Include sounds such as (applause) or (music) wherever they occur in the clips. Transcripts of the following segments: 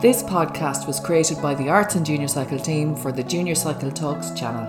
This podcast was created by the Arts and Junior Cycle team for the Junior Cycle Talks channel.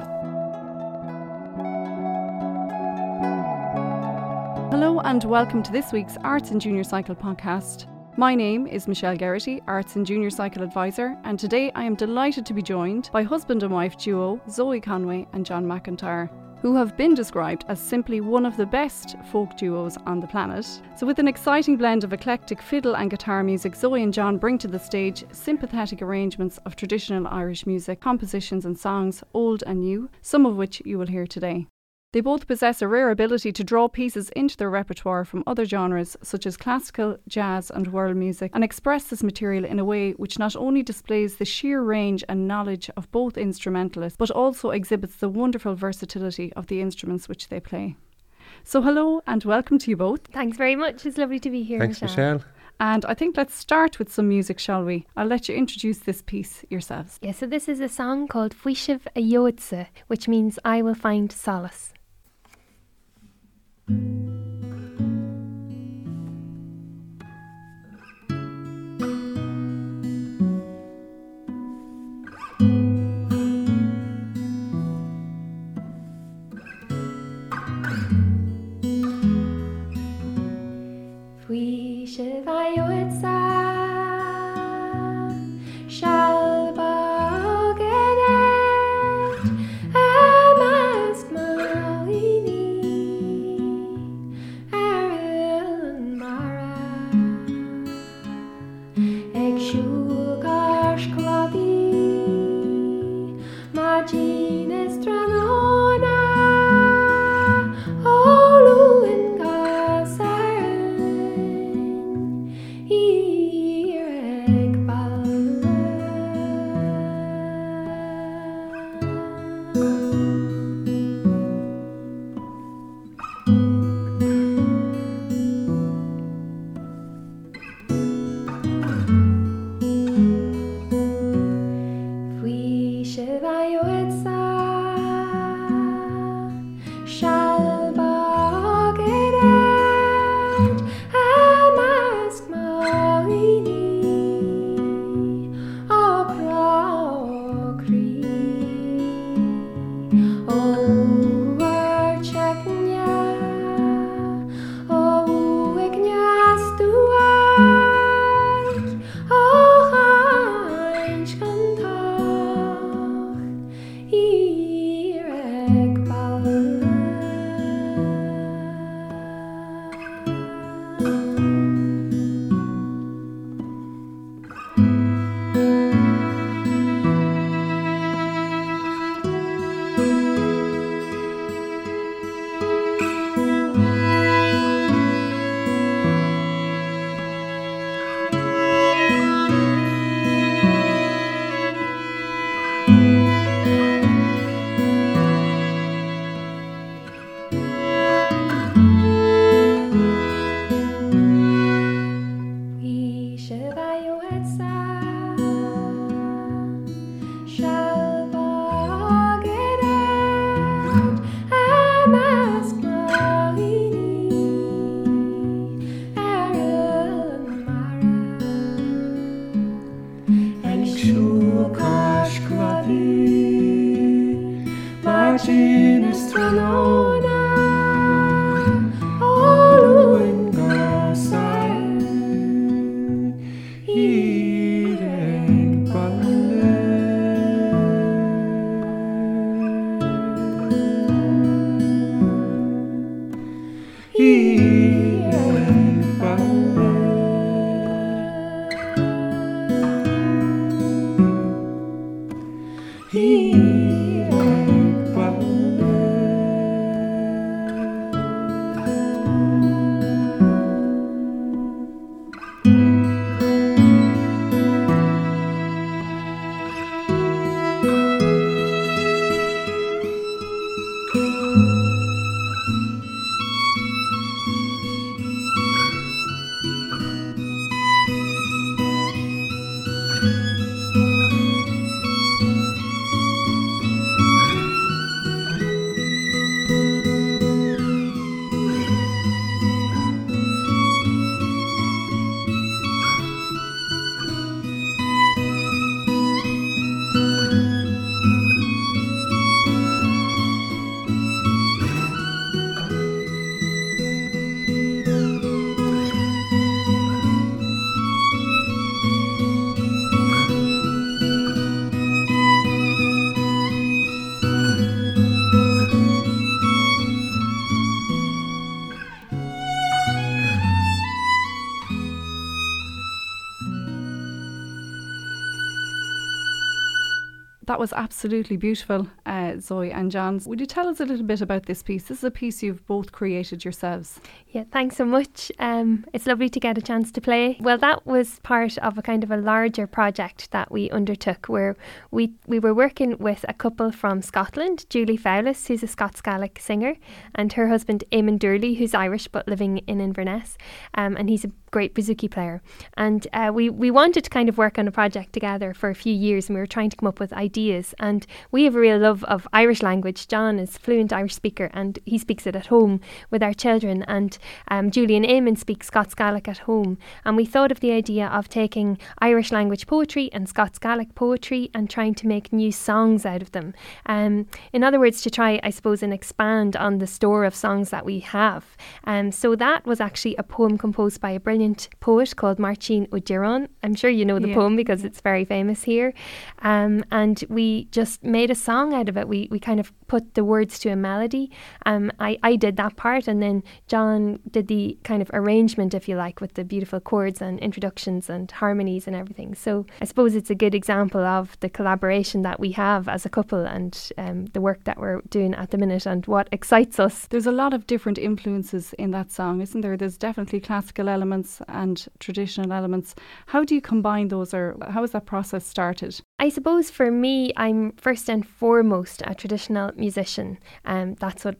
Hello and welcome to this week's Arts and Junior Cycle podcast. My name is Michelle Geraghty, Arts and Junior Cycle Advisor, and today I am delighted to be joined by husband and wife duo Zoe Conway and John McIntyre who have been described as simply one of the best folk duos on the planet. So, with an exciting blend of eclectic fiddle and guitar music, Zoe and John bring to the stage sympathetic arrangements of traditional Irish music, compositions, and songs, old and new, some of which you will hear today. They both possess a rare ability to draw pieces into their repertoire from other genres such as classical, jazz, and world music and express this material in a way which not only displays the sheer range and knowledge of both instrumentalists but also exhibits the wonderful versatility of the instruments which they play. So, hello and welcome to you both. Thanks very much. It's lovely to be here. Thanks, Michelle. Michelle. And I think let's start with some music, shall we? I'll let you introduce this piece yourselves. Yeah, so this is a song called Faoiseamh a which means I will find solace. We should Was absolutely beautiful, uh, Zoe and John. Would you tell us a little bit about this piece? This is a piece you've both created yourselves. Yeah, thanks so much. Um, it's lovely to get a chance to play. Well, that was part of a kind of a larger project that we undertook where we, we were working with a couple from Scotland, Julie Fowlis, who's a Scots Gaelic singer, and her husband, Eamon Doorley, who's Irish but living in Inverness. Um, and he's a great bouzouki player. And uh, we, we wanted to kind of work on a project together for a few years and we were trying to come up with ideas. And we have a real love of Irish language. John is fluent Irish speaker and he speaks it at home with our children. And um, Julian Eamon speaks Scots Gaelic at home. And we thought of the idea of taking Irish language poetry and Scots Gaelic poetry and trying to make new songs out of them. Um, in other words, to try, I suppose, and expand on the store of songs that we have. Um, so that was actually a poem composed by a brilliant brilliant poet called Máirtín Ó Direáin. I'm sure you know the yeah. poem because it's very famous here. Um, and we just made a song out of it. We, we kind of put the words to a melody. Um, I, I did that part, and then John did the kind of arrangement, if you like, with the beautiful chords and introductions and harmonies and everything. So I suppose it's a good example of the collaboration that we have as a couple and um, the work that we're doing at the minute and what excites us. There's a lot of different influences in that song, isn't there? There's definitely classical elements and traditional elements. How do you combine those, or how is that process started? I suppose for me, I'm first and foremost a traditional musician. Um, that's what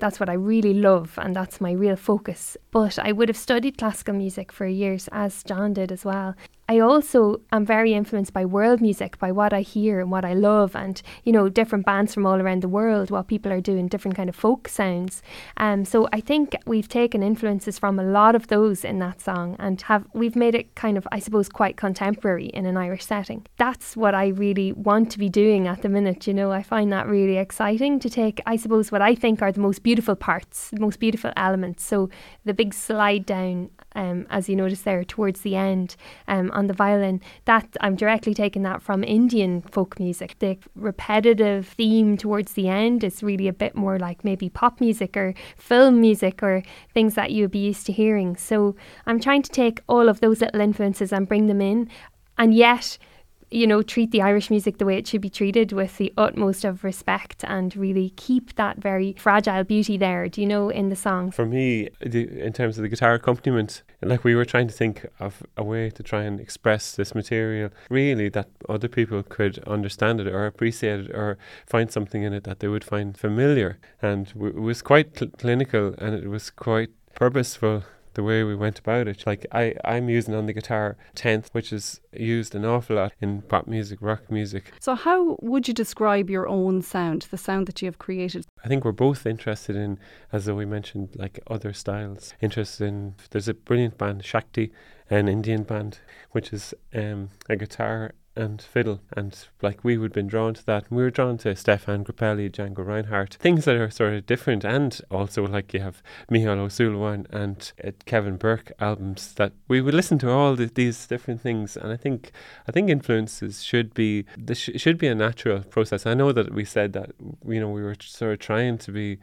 that's what I really love, and that's my real focus. But I would have studied classical music for years, as John did as well. I also am very influenced by world music, by what I hear and what I love, and you know different bands from all around the world, what people are doing, different kind of folk sounds. Um, so I think we've taken influences from a lot of those in that song, and have we've made it kind of, I suppose, quite contemporary in an Irish setting. That's what I really want to be doing at the minute. You know, I find that really exciting to take, I suppose, what I think are the most beautiful parts, the most beautiful elements. So the big slide down um, as you notice there towards the end um, on the violin, that I'm directly taking that from Indian folk music. The repetitive theme towards the end is really a bit more like maybe pop music or film music or things that you would be used to hearing. So I'm trying to take all of those little influences and bring them in, and yet you know, treat the Irish music the way it should be treated with the utmost of respect and really keep that very fragile beauty there, do you know, in the song? For me, in terms of the guitar accompaniment, like we were trying to think of a way to try and express this material really that other people could understand it or appreciate it or find something in it that they would find familiar. And it was quite cl- clinical and it was quite purposeful the way we went about it. Like I, I'm using on the guitar tenth, which is used an awful lot in pop music, rock music. So how would you describe your own sound, the sound that you have created? I think we're both interested in, as though we mentioned, like other styles. Interested in there's a brilliant band, Shakti, an Indian band, which is um, a guitar and fiddle. And like we would been drawn to that. And we were drawn to Stéphane Grappelli, Django Reinhardt, things that are sort of different. And also, like you have Micheál Ó and uh, Kevin Burke albums that we would listen to all the, these different things. And I think I think influences should be this sh- should be a natural process. I know that we said that you know we were sort of trying to be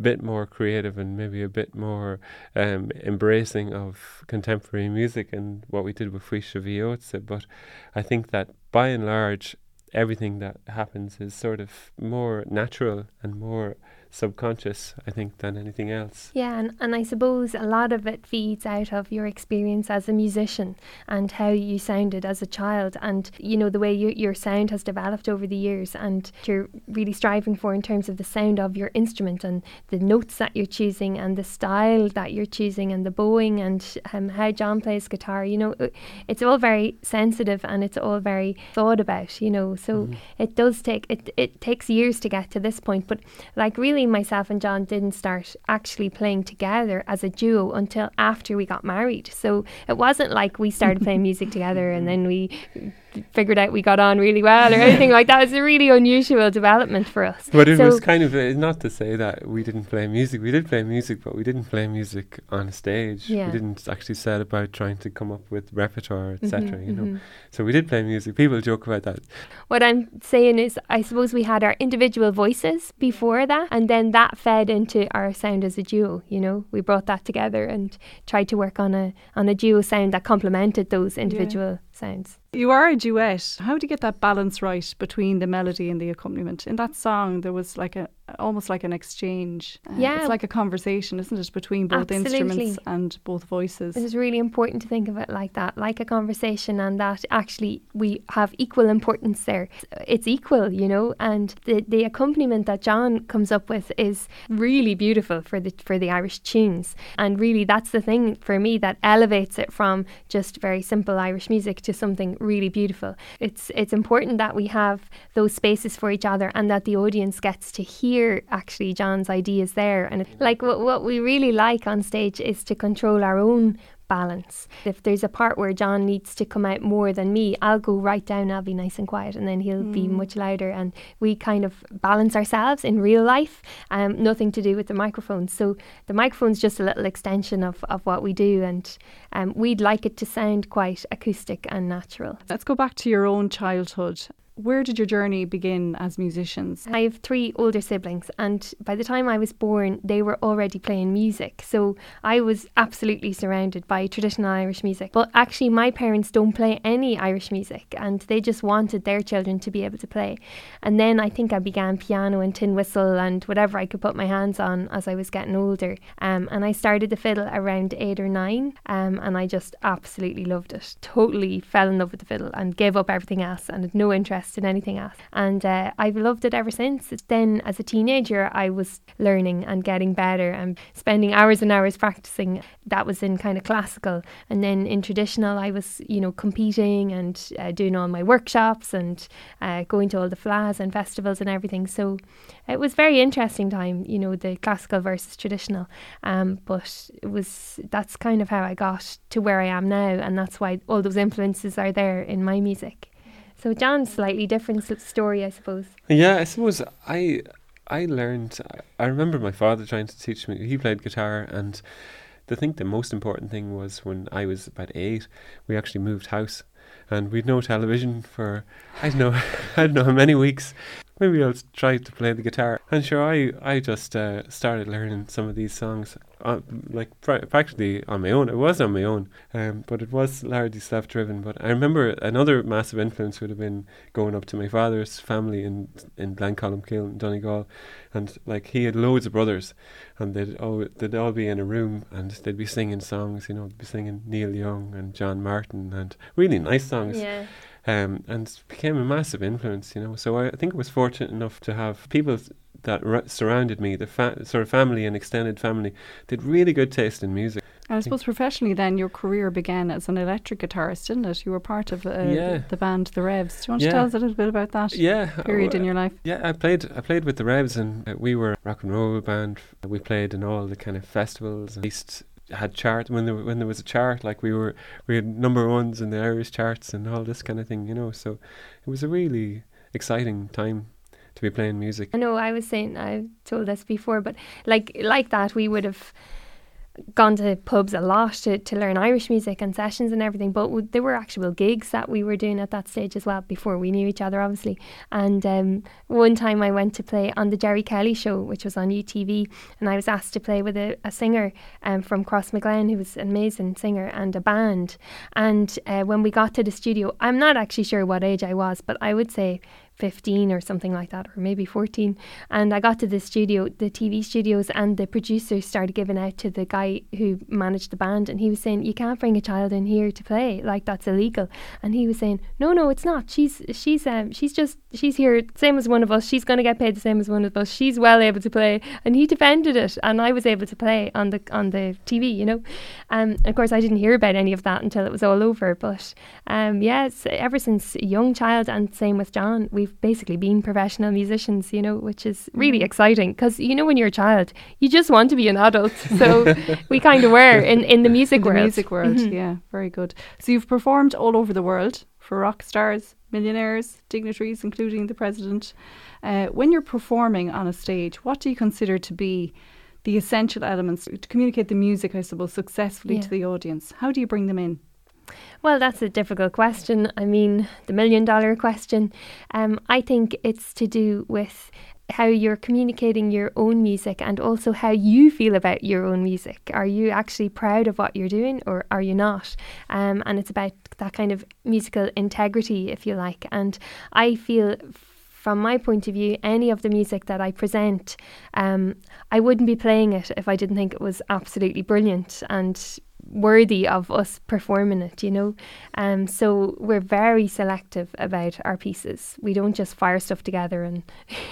bit more creative and maybe a bit more um, embracing of contemporary music and what we did with Faoiseamh a Gheobhadsa. But I think that by and large, everything that happens is sort of more natural and more subconscious, I think, than anything else. Yeah, and, and I suppose a lot of it feeds out of your experience as a musician and how you sounded as a child and, you know, the way you, your sound has developed over the years and you're really striving for in terms of the sound of your instrument and the notes that you're choosing and the style that you're choosing and the bowing and um, how John plays guitar. You know, it's all very sensitive and it's all very thought about, you know, so mm. it does take, it, it takes years to get to this point, but like really really myself and John didn't start actually playing together as a duo until after we got married. So it wasn't like we started playing (laughs) music together and then we figured out we got on really well or anything (laughs) like that. It's a really unusual development for us. But it so was kind of uh, not to say that we didn't play music. We did play music, but we didn't play music on a stage. Yeah. We didn't actually set about trying to come up with repertoire, etc. Mm-hmm, you know, mm-hmm. so we did play music. People joke about that. What I'm saying is, I suppose we had our individual voices before that, and then that fed into our sound as a duo. You know, we brought that together and tried to work on a on a duo sound that complemented those individual. Yeah sounds. You are a duet. How do you get that balance right between the melody and the accompaniment? In that song, there was like a almost like an exchange. Uh, Yeah. it's like a conversation, isn't it, between both Absolutely. instruments and both voices? It is really important to think of it like that, like a conversation, and that actually we have equal importance there. It's equal, you know, and the, the accompaniment that John comes up with is really beautiful for the for the Irish tunes, and really that's the thing for me that elevates it from just very simple Irish music to something really beautiful. It's it's important that we have those spaces for each other, and that the audience gets to hear actually John's ideas there, and like what what we really like on stage is to control our own balance. If there's a part where John needs to come out more than me, I'll go right down, I'll be nice and quiet, and then he'll be much louder. And we kind of balance ourselves in real life, um, nothing to do with the microphone. So the microphone's just a little extension of, of what we do, and um, we'd like it to sound quite acoustic and natural. Let's go back to your own childhood. Where did your journey begin as musicians? I have three older siblings, and by the time I was born, they were already playing music. So I was absolutely surrounded by traditional Irish music. But actually, my parents don't play any Irish music, and they just wanted their children to be able to play. And then I think I began piano and tin whistle and whatever I could put my hands on as I was getting older. Um, and I started the fiddle around eight or nine, um, and I just absolutely loved it. Totally fell in love with the fiddle and gave up everything else and had no interest in anything else. And uh, I've loved it ever since. Then, as a teenager, I was learning and getting better and spending hours and hours practicing. That was in kind of classical. And then in traditional, I was, you know, competing and uh, doing all my workshops and uh, going to all the fleadhs and festivals and everything. So it was very interesting time, you know, the classical versus traditional. Um, but it was that's kind of how I got to where I am now, and that's why all those influences are there in my music. So John's slightly different story, I suppose. Yeah, I suppose I I learned. I remember my father trying to teach me. He played guitar, and I think the most important thing was when I was about eight, we actually moved house, and we'd no television for I don't know (laughs) I don't know how many weeks. Maybe I'll try to play the guitar. And sure, I I just uh, started learning some of these songs, uh, like pra- practically on my own. It was on my own, um, but it was largely self-driven. But I remember another massive influence would have been going up to my father's family in in Glencolumbkille in Donegal, and like he had loads of brothers, and they'd all they'd all be in a room and they'd be singing songs. You know, they'd be singing Neil Young and John Martyn and really nice songs Yeah. Um, and it became a massive influence, you know. So I, I think I was fortunate enough to have people that r- surrounded me, the fa- sort of family and extended family, did really good taste in music. And I suppose professionally, then your career began as an electric guitarist, didn't it? You were part of uh, Yeah. the, the band The Revs. Do you want Yeah. to tell us a little bit about that Yeah, period uh, in your life? Yeah, I played. I played with the Revs, and uh, we were a rock and roll band. We played in all the kind of festivals. And at least had chart when there when there was a chart. Like we were, we had number ones in the Irish charts and all this kind of thing. You know, so it was a really exciting time to be playing music. I know I was saying I've told this before, but like like that we would have gone to pubs a lot to, to learn Irish music and sessions and everything. But w- there were actual gigs that we were doing at that stage as well before we knew each other, obviously. And um, one time I went to play on the Gerry Kelly show, which was on UTV, and I was asked to play with a, a singer um, from Crossmaglen who was an amazing singer and a band. And uh, when we got to the studio, I'm not actually sure what age I was, but I would say 15 or something like that, or maybe 14. And I got to the studio, the TV studios, and the producer started giving out to the guy who managed the band. And he was saying, You can't bring a child in here to play, like that's illegal. And he was saying, No, no, it's not. She's, she's, um, she's just, she's here, same as one of us. She's going to get paid the same as one of us. She's well able to play. And he defended it. And I was able to play on the, on the TV, you know. Um, of course, I didn't hear about any of that until it was all over. But um, yes, ever since young child, and same with John, we've basically been professional musicians, you know, which is really exciting because you know when you're a child, you just want to be an adult. (laughs) So we kind of were in in the music In the world. music world, Mhm. yeah, very good. So you've performed all over the world for rock stars, millionaires, dignitaries, including the president. Uh, when you're performing on a stage, what do you consider to be the essential elements to communicate the music, I suppose, successfully Yeah. to the audience? How do you bring them in? Well, that's a difficult question. I mean, the million dollar question. Um, I think it's to do with how you're communicating your own music and also how you feel about your own music. Are you actually proud of what you're doing or are you not? Um, and it's about that kind of musical integrity, if you like. And I feel from my point of view, any of the music that I present, um, I wouldn't be playing it if I didn't think it was absolutely brilliant and worthy of us performing it, you know. Um, so we're very selective about our pieces. We don't just fire stuff together and,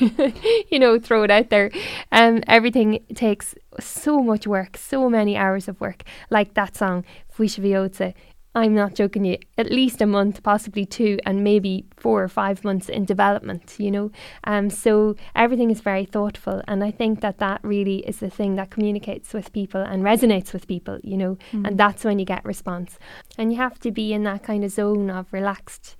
(laughs) you know, throw it out there. Um, everything takes so much work, so many hours of work. Like that song, Faoiseamh a Gheobhadsa, I'm not joking you, at least a month, possibly two, and maybe four or five months in development, you know. Um, so everything is very thoughtful. And I think that that really is the thing that communicates with people and resonates with people, you know, mm. and that's when you get response. And you have to be in that kind of zone of relaxed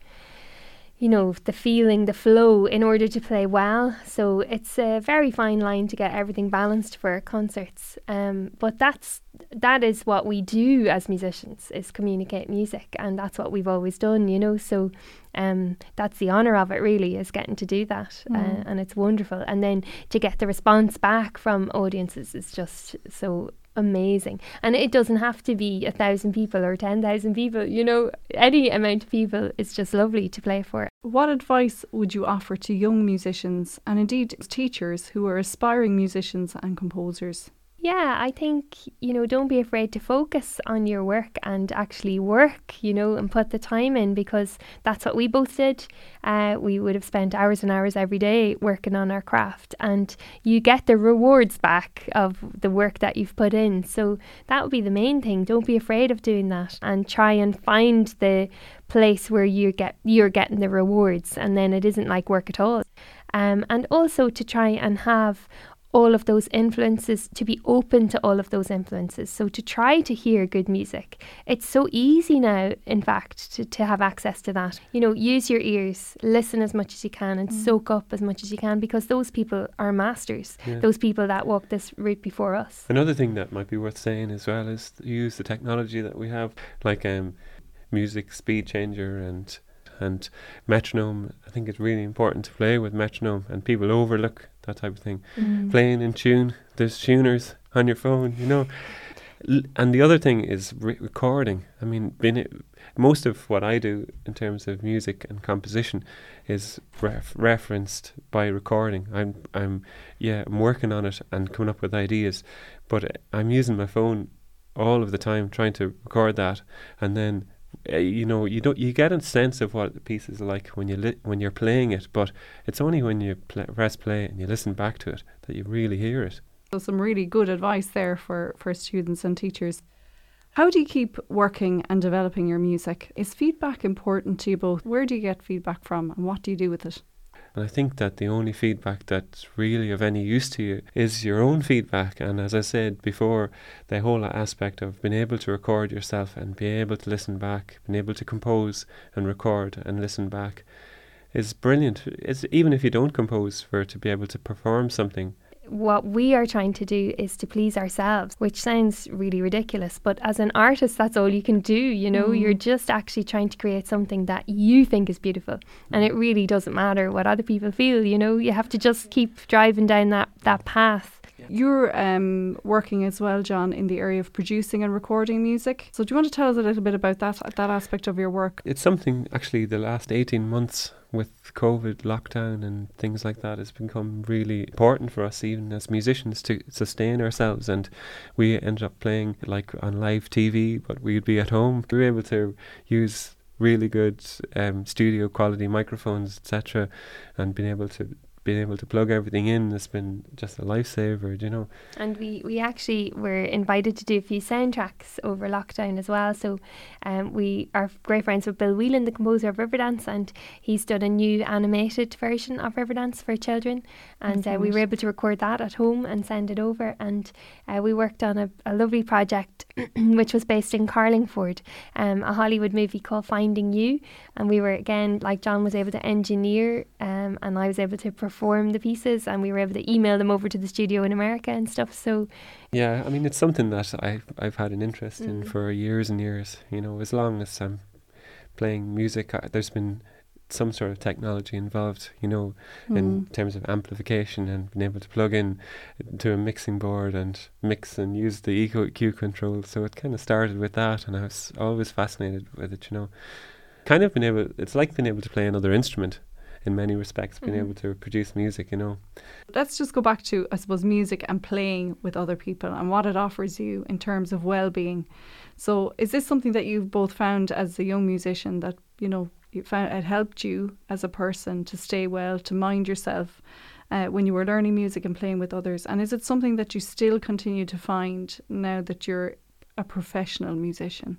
you know, the feeling, the flow in order to play well. So it's a very fine line to get everything balanced for concerts. Um, but that's that is what we do as musicians is communicate music and that's what we've always done, you know. So um, that's the honour of it really is getting to do that mm. uh, and it's wonderful. And then to get the response back from audiences is just so amazing. And it doesn't have to be a thousand people or 10,000 people, you know, any amount of people is just lovely to play for. What advice would you offer to young musicians and indeed teachers who are aspiring musicians and composers? Yeah, I think, you know, don't be afraid to focus on your work and actually work, you know, and put the time in because that's what we both did. Uh, we would have spent hours and hours every day working on our craft, and you get the rewards back of the work that you've put in. So that would be the main thing. Don't be afraid of doing that and try and find the place where you get you're getting the rewards and then it isn't like work at all. Um, and also to try and have all of those influences, to be open to all of those influences. So to try to hear good music. It's so easy now, in fact, to, to have access to that. You know, use your ears, listen as much as you can, and mm. soak up as much as you can because those people are masters, yeah. those people that walked this route before us. Another thing that might be worth saying as well is use the technology that we have, like um, music speed changer and and metronome. I think it's really important to play with metronome, and people overlook that type of thing. Mm. Playing in tune. There's tuners on your phone, you know. L- and the other thing is re- recording. I mean, it, most of what I do in terms of music and composition is ref- referenced by recording. I'm, I'm, yeah, I'm working on it and coming up with ideas, but I'm using my phone all of the time trying to record that, and then uh, you know you don't you get a sense of what the piece is like when you li- when you're playing it but it's only when you pl- press play and you listen back to it that you really hear it. So some really good advice there for for students and teachers. How do you keep working and developing your music? Is feedback important to you both? Where do you get feedback from and what do you do with it and I think that the only feedback that's really of any use to you is your own feedback. And as I said before, the whole aspect of being able to record yourself and be able to listen back, being able to compose and record and listen back is brilliant. It's, even if you don't compose, for to be able to perform something what we are trying to do is to please ourselves, which sounds really ridiculous. But as an artist, that's all you can do. You know, mm. you're just actually trying to create something that you think is beautiful. And it really doesn't matter what other people feel. You know, you have to just keep driving down that, that path. You're um, working as well, John, in the area of producing and recording music. So, do you want to tell us a little bit about that that aspect of your work? It's something actually the last eighteen months with COVID lockdown and things like that has become really important for us, even as musicians, to sustain ourselves. And we ended up playing like on live TV, but we'd be at home. We were able to use really good um, studio quality microphones, etc., and being able to being able to plug everything in has been just a lifesaver, you know. And we, we actually were invited to do a few soundtracks over lockdown as well. So um, we are great friends with Bill Whelan, the composer of Riverdance, and he's done a new animated version of Riverdance for children. And uh, we were able to record that at home and send it over. And uh, we worked on a, a lovely project (clears throat) which was based in Carlingford, um, a Hollywood movie called Finding You. And we were, again, like John was able to engineer um, and I was able to perform perform the pieces and we were able to email them over to the studio in America and stuff. So yeah, I mean it's something that I've I've had an interest mm. in for years and years. You know, as long as I'm playing music, I, there's been some sort of technology involved, you know, mm. in terms of amplification and being able to plug in to a mixing board and mix and use the EQ control. So it kind of started with that, and I was always fascinated with it, you know. Kind of been able, it's like being able to play another instrument in many respects, being mm-hmm. able to produce music, you know. Let's just go back to, I suppose, music and playing with other people and what it offers you in terms of well being. So, is this something that you've both found as a young musician that, you know, you found it helped you as a person to stay well, to mind yourself uh, when you were learning music and playing with others? And is it something that you still continue to find now that you're a professional musician?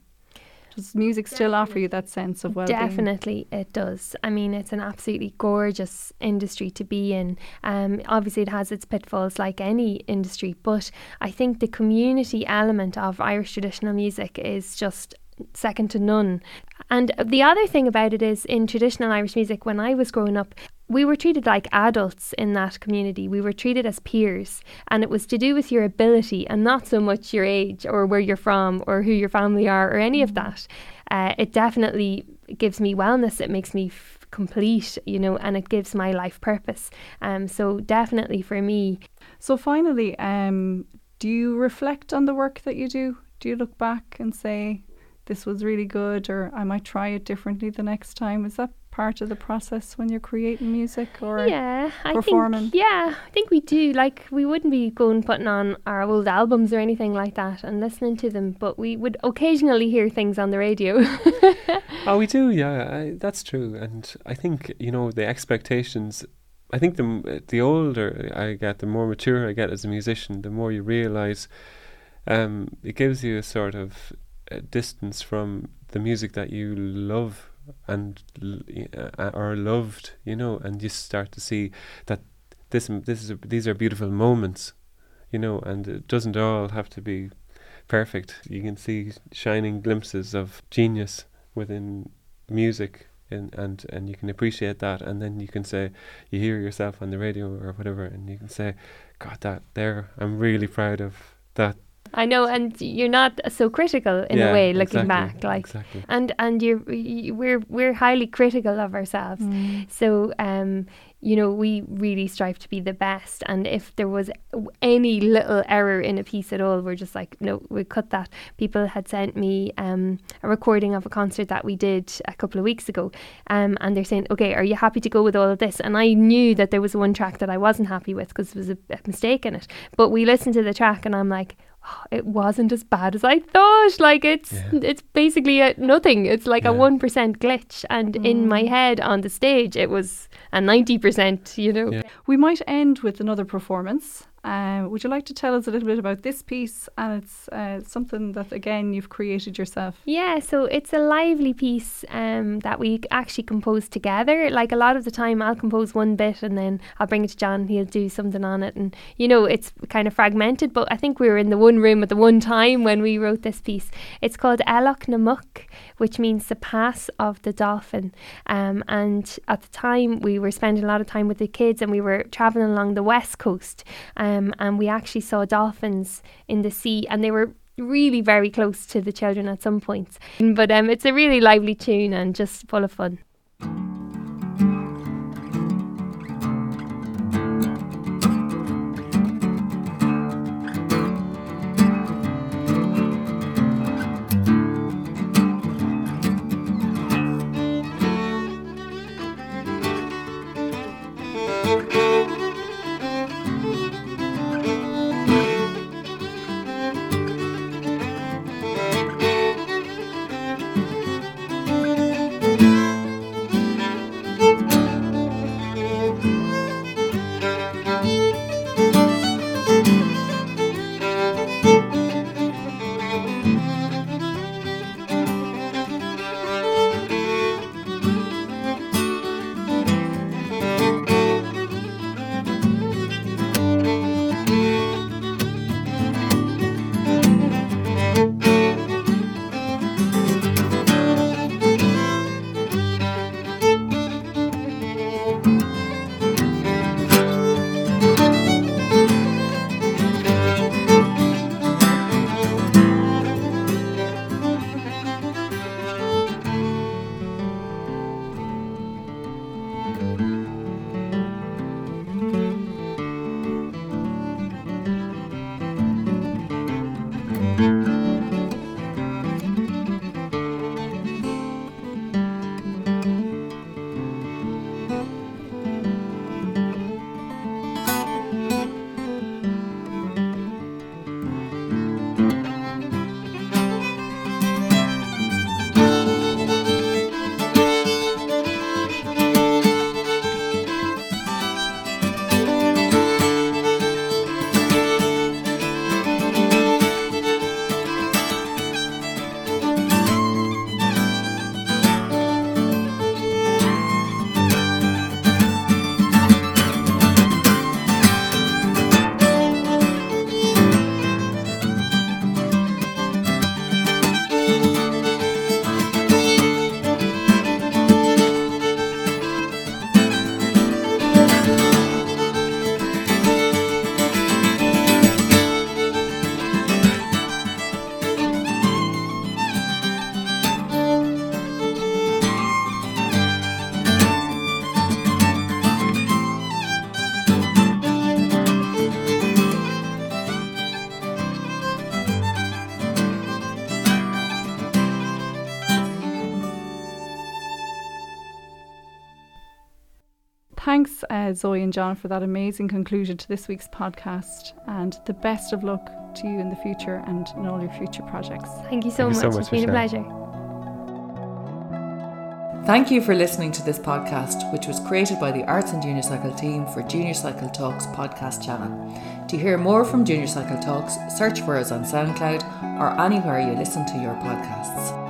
Does music still Definitely. offer you that sense of well Definitely, it does. I mean, it's an absolutely gorgeous industry to be in. Um, obviously, it has its pitfalls like any industry, but I think the community element of Irish traditional music is just second to none. And the other thing about it is in traditional Irish music, when I was growing up, we were treated like adults in that community. We were treated as peers, and it was to do with your ability and not so much your age or where you're from or who your family are or any of mm. that. Uh, it definitely gives me wellness. It makes me f- complete, you know, and it gives my life purpose. Um, so definitely for me. So finally, um, do you reflect on the work that you do? Do you look back and say, this was really good or I might try it differently the next time. Is that part of the process when you're creating music or yeah, performing? I think, yeah, I think we do. Like we wouldn't be going putting on our old albums or anything like that and listening to them, but we would occasionally hear things on the radio. (laughs) oh, we do. Yeah, I, that's true. And I think you know the expectations. I think the the older I get, the more mature I get as a musician, the more you realize. Um, it gives you a sort of a distance from the music that you love and uh, are loved, you know, and you start to see that this this is a, these are beautiful moments, you know, and it doesn't all have to be perfect. You can see shining glimpses of genius within music. And, and and you can appreciate that and then you can say you hear yourself on the radio or whatever and you can say god that there i'm really proud of that I know, and you're not so critical in yeah, a way, looking exactly, back, like, exactly. and and you're we're we're highly critical of ourselves. Mm. So, um, you know, we really strive to be the best. And if there was any little error in a piece at all, we're just like, no, we cut that. People had sent me um, a recording of a concert that we did a couple of weeks ago. Um, and they're saying, okay, are you happy to go with all of this? And I knew that there was one track that I wasn't happy with because there was a, a mistake in it. But we listened to the track and I'm like, (sighs) it wasn't as bad as I thought. Like it's yeah. it's basically a, nothing. It's like yeah. a one percent glitch, and mm. in my mm. head on the stage, it was a ninety percent. You know. Yeah. We might end with another performance. Uh, would you like to tell us a little bit about this piece? And it's uh, something that, again, you've created yourself. Yeah, so it's a lively piece um, that we actually composed together. Like a lot of the time, I'll compose one bit and then I'll bring it to John, he'll do something on it. And, you know, it's kind of fragmented, but I think we were in the one room at the one time when we wrote this piece. It's called Eloch Namuk, which means the pass of the dolphin. Um, and at the time, we were spending a lot of time with the kids and we were traveling along the west coast. Um, um, and we actually saw dolphins in the sea, and they were really very close to the children at some points. But um, it's a really lively tune and just full of fun. Thanks, uh, Zoe and John, for that amazing conclusion to this week's podcast, and the best of luck to you in the future and in all your future projects. Thank you so Thank you much. so much, it's been a pleasure. Thank you for listening to this podcast, which was created by the Arts and Junior Cycle team for Junior Cycle Talks podcast channel. To hear more from Junior Cycle Talks, search for us on SoundCloud or anywhere you listen to your podcasts.